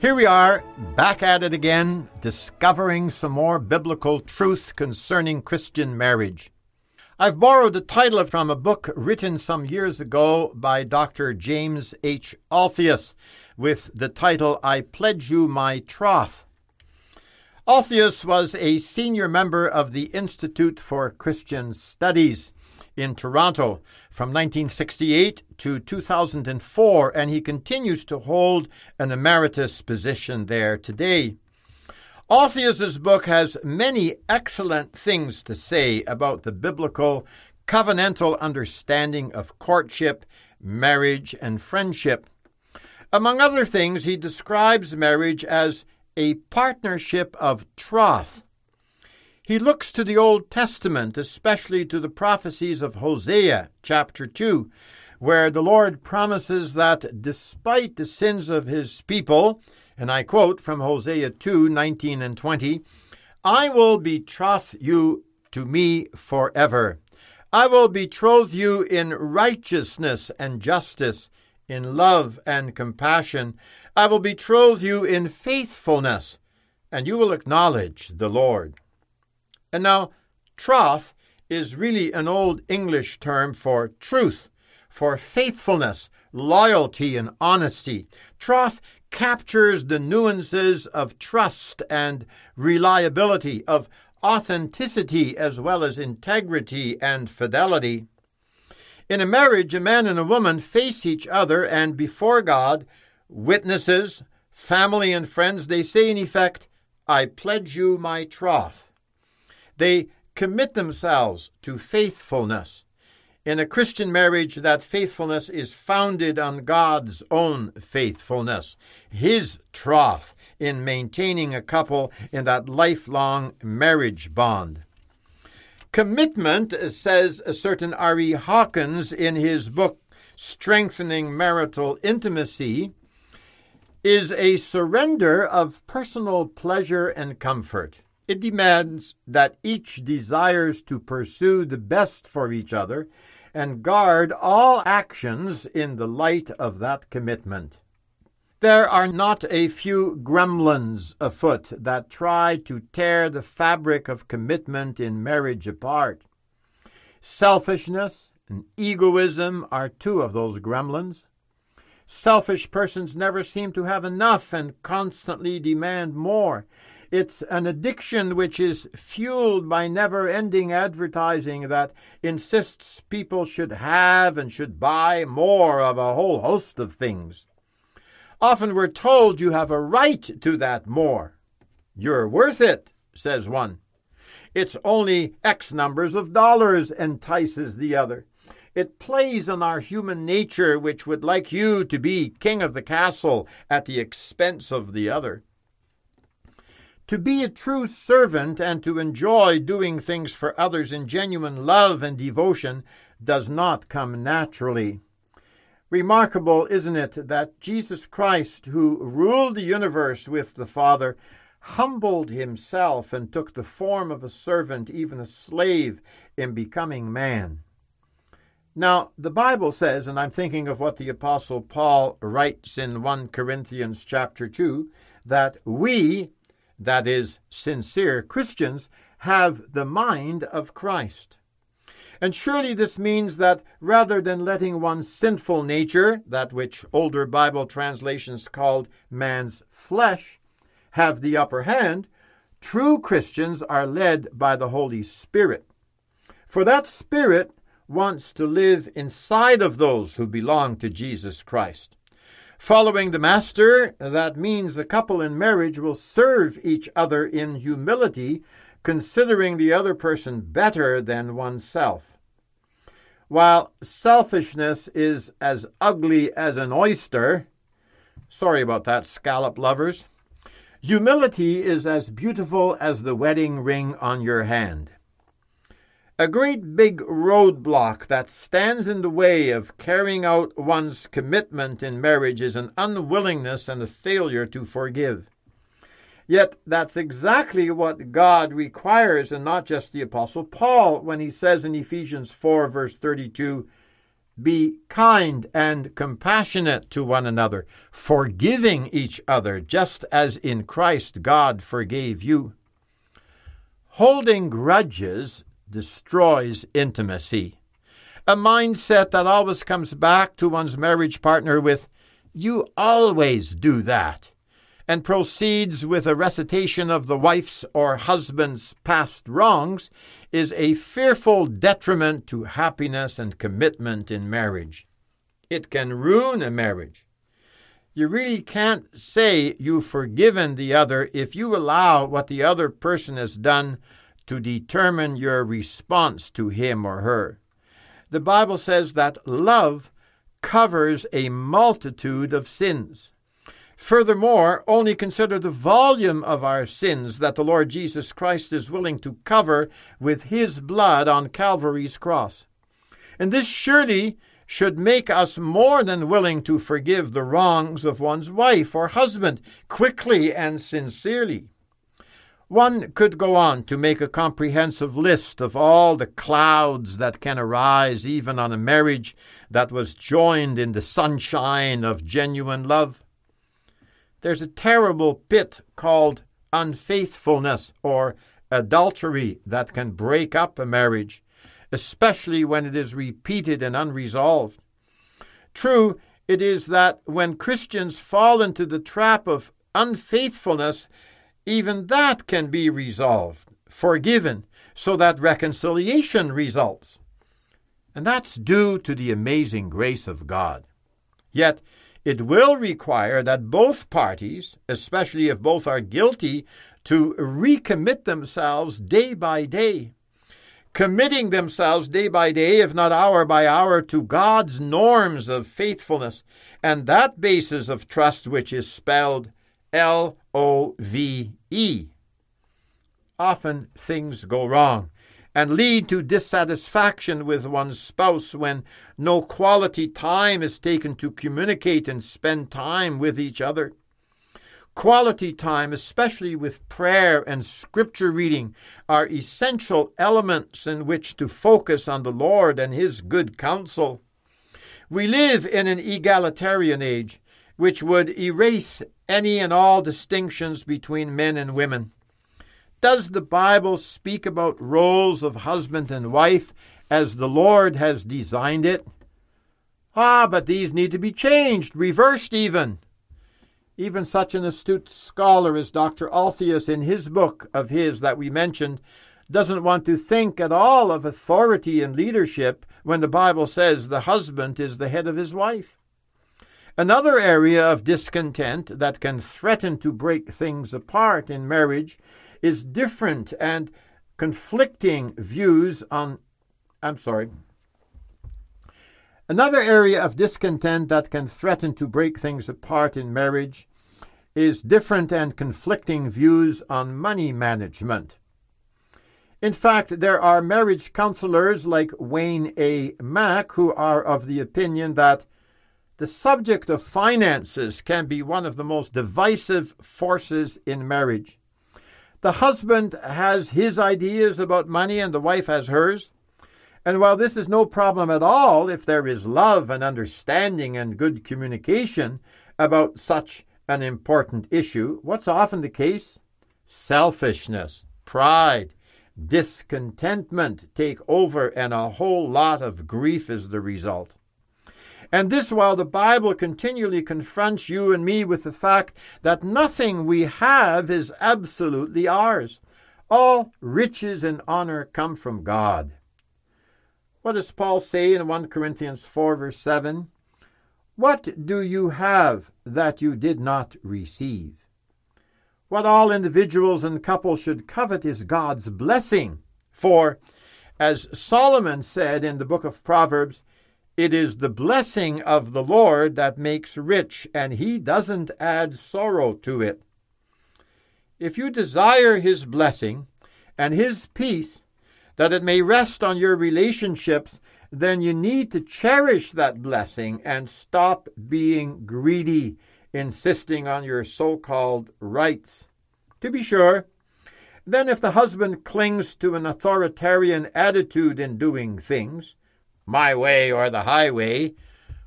Here we are, back at it again, discovering some more biblical truth concerning Christian marriage. I've borrowed the title from a book written some years ago by Dr. James H. Olthuis with the title I Pledge You My Troth. Olthuis was a senior member of the Institute for Christian Studies in Toronto from 1968 to 2004, and he continues to hold an emeritus position there today. Olthuis's book has many excellent things to say about the biblical covenantal understanding of courtship, marriage, and friendship. Among other things, he describes marriage as a partnership of troth. He looks to the Old Testament, especially to the prophecies of Hosea chapter 2, where the Lord promises that despite the sins of his people, and I quote from Hosea 2 19 and 20, I will betroth you to me forever. I will betroth you in righteousness and justice, in love and compassion. I will betroth you in faithfulness, and you will acknowledge the Lord. And now, troth is really an old English term for truth, for faithfulness, loyalty, and honesty. Troth captures the nuances of trust and reliability, of authenticity as well as integrity and fidelity. In a marriage, a man and a woman face each other, and before God, witnesses, family, and friends, they say in effect, I pledge you my troth. They commit themselves to faithfulness. In a Christian marriage, that faithfulness is founded on God's own faithfulness, His troth in maintaining a couple in that lifelong marriage bond. Commitment, uh, says a certain R.E. Hawkins in his book Strengthening Marital Intimacy, is a surrender of personal pleasure and comfort. It demands that each desires to pursue the best for each other and guard all actions in the light of that commitment. There are not a few gremlins afoot that try to tear the fabric of commitment in marriage apart. Selfishness and egoism are two of those gremlins. Selfish persons never seem to have enough and constantly demand more. It's an addiction which is fueled by never ending advertising that insists people should have and should buy more of a whole host of things. Often we're told you have a right to that more. You're worth it, says one. It's only X numbers of dollars, entices the other. It plays on our human nature, which would like you to be king of the castle at the expense of the other. To be a true servant and to enjoy doing things for others in genuine love and devotion does not come naturally. Remarkable, isn't it, that Jesus Christ, who ruled the universe with the Father, humbled himself and took the form of a servant, even a slave, in becoming man. Now, the Bible says, and I'm thinking of what the apostle Paul writes in 1 Corinthians chapter 2, that we, that is, sincere Christians, have the mind of Christ. And surely this means that rather than letting one's sinful nature, that which older Bible translations called man's flesh, have the upper hand, true Christians are led by the Holy Spirit. For that Spirit wants to live inside of those who belong to Jesus Christ. Following the Master, that means the couple in marriage will serve each other in humility, considering the other person better than oneself. While selfishness is as ugly as an oyster, sorry about that, scallop lovers, humility is as beautiful as the wedding ring on your hand. A great big roadblock that stands in the way of carrying out one's commitment in marriage is an unwillingness and a failure to forgive. Yet that's exactly what God requires, and not just the Apostle Paul, when he says in Ephesians 4, verse 32, Be kind and compassionate to one another, forgiving each other, just as in Christ God forgave you. Holding grudges destroys intimacy. A mindset that always comes back to one's marriage partner with, You always do that, and proceeds with a recitation of the wife's or husband's past wrongs is a fearful detriment to happiness and commitment in marriage. It can ruin a marriage. You really can't say you've forgiven the other if you allow what the other person has done to determine your response to him or her. The Bible says that love covers a multitude of sins. Furthermore, only consider the volume of our sins that the Lord Jesus Christ is willing to cover with his blood on Calvary's cross. And this surely should make us more than willing to forgive the wrongs of one's wife or husband quickly and sincerely. One could go on to make a comprehensive list of all the clouds that can arise even on a marriage that was joined in the sunshine of genuine love. There's a terrible pit called unfaithfulness or adultery that can break up a marriage, especially when it is repeated and unresolved. True, it is that when Christians fall into the trap of unfaithfulness, even that can be resolved, forgiven, so that reconciliation results. And that's due to the amazing grace of God. Yet, it will require that both parties, especially if both are guilty, to recommit themselves day by day, committing themselves day by day, if not hour by hour, to God's norms of faithfulness and that basis of trust which is spelled L O V E. Often things go wrong and lead to dissatisfaction with one's spouse when no quality time is taken to communicate and spend time with each other. Quality time, especially with prayer and scripture reading, are essential elements in which to focus on the Lord and His good counsel. We live in an egalitarian age which would erase any and all distinctions between men and women. Does the Bible speak about roles of husband and wife as the Lord has designed it? Ah, but these need to be changed, reversed even. Even such an astute scholar as Dr. Olthuis, in his book of his that we mentioned, doesn't want to think at all of authority and leadership when the Bible says the husband is the head of his wife. Another area of discontent that can threaten to break things apart in marriage is different and conflicting views on. I'm sorry. Another area of discontent that can threaten to break things apart in marriage is different and conflicting views on money management. In fact, there are marriage counselors like Wayne A. Mack who are of the opinion that the subject of finances can be one of the most divisive forces in marriage. The husband has his ideas about money and the wife has hers. And while this is no problem at all if there is love and understanding and good communication about such an important issue, what's often the case? Selfishness, pride, discontentment take over, and a whole lot of grief is the result. And this while the Bible continually confronts you and me with the fact that nothing we have is absolutely ours. All riches and honor come from God. What does Paul say in 1 Corinthians 4, verse 7? What do you have that you did not receive? What all individuals and couples should covet is God's blessing. For, as Solomon said in the book of Proverbs, it is the blessing of the Lord that makes rich, and he doesn't add sorrow to it. If you desire his blessing and his peace, that it may rest on your relationships, then you need to cherish that blessing and stop being greedy, insisting on your so called rights. To be sure, then if the husband clings to an authoritarian attitude in doing things, my way or the highway,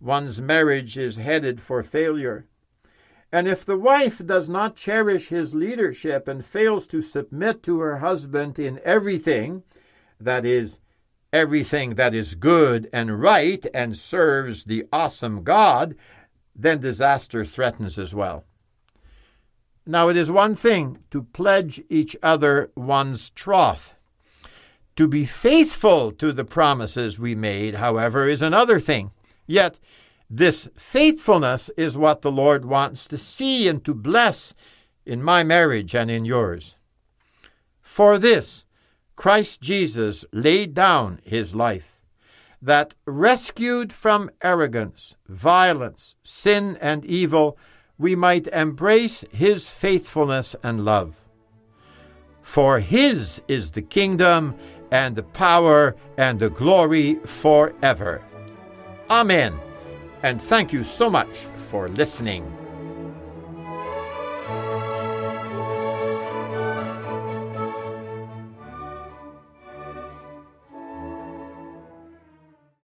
one's marriage is headed for failure. And if the wife does not cherish his leadership and fails to submit to her husband in everything, that is, everything that is good and right and serves the awesome God, then disaster threatens as well. Now, it is one thing to pledge each other one's troth. To be faithful to the promises we made, however, is another thing. Yet, this faithfulness is what the Lord wants to see and to bless in my marriage and in yours. For this, Christ Jesus laid down his life, that rescued from arrogance, violence, sin, and evil, we might embrace his faithfulness and love. For his is the kingdom and the power and the glory forever. Amen. And thank you so much for listening.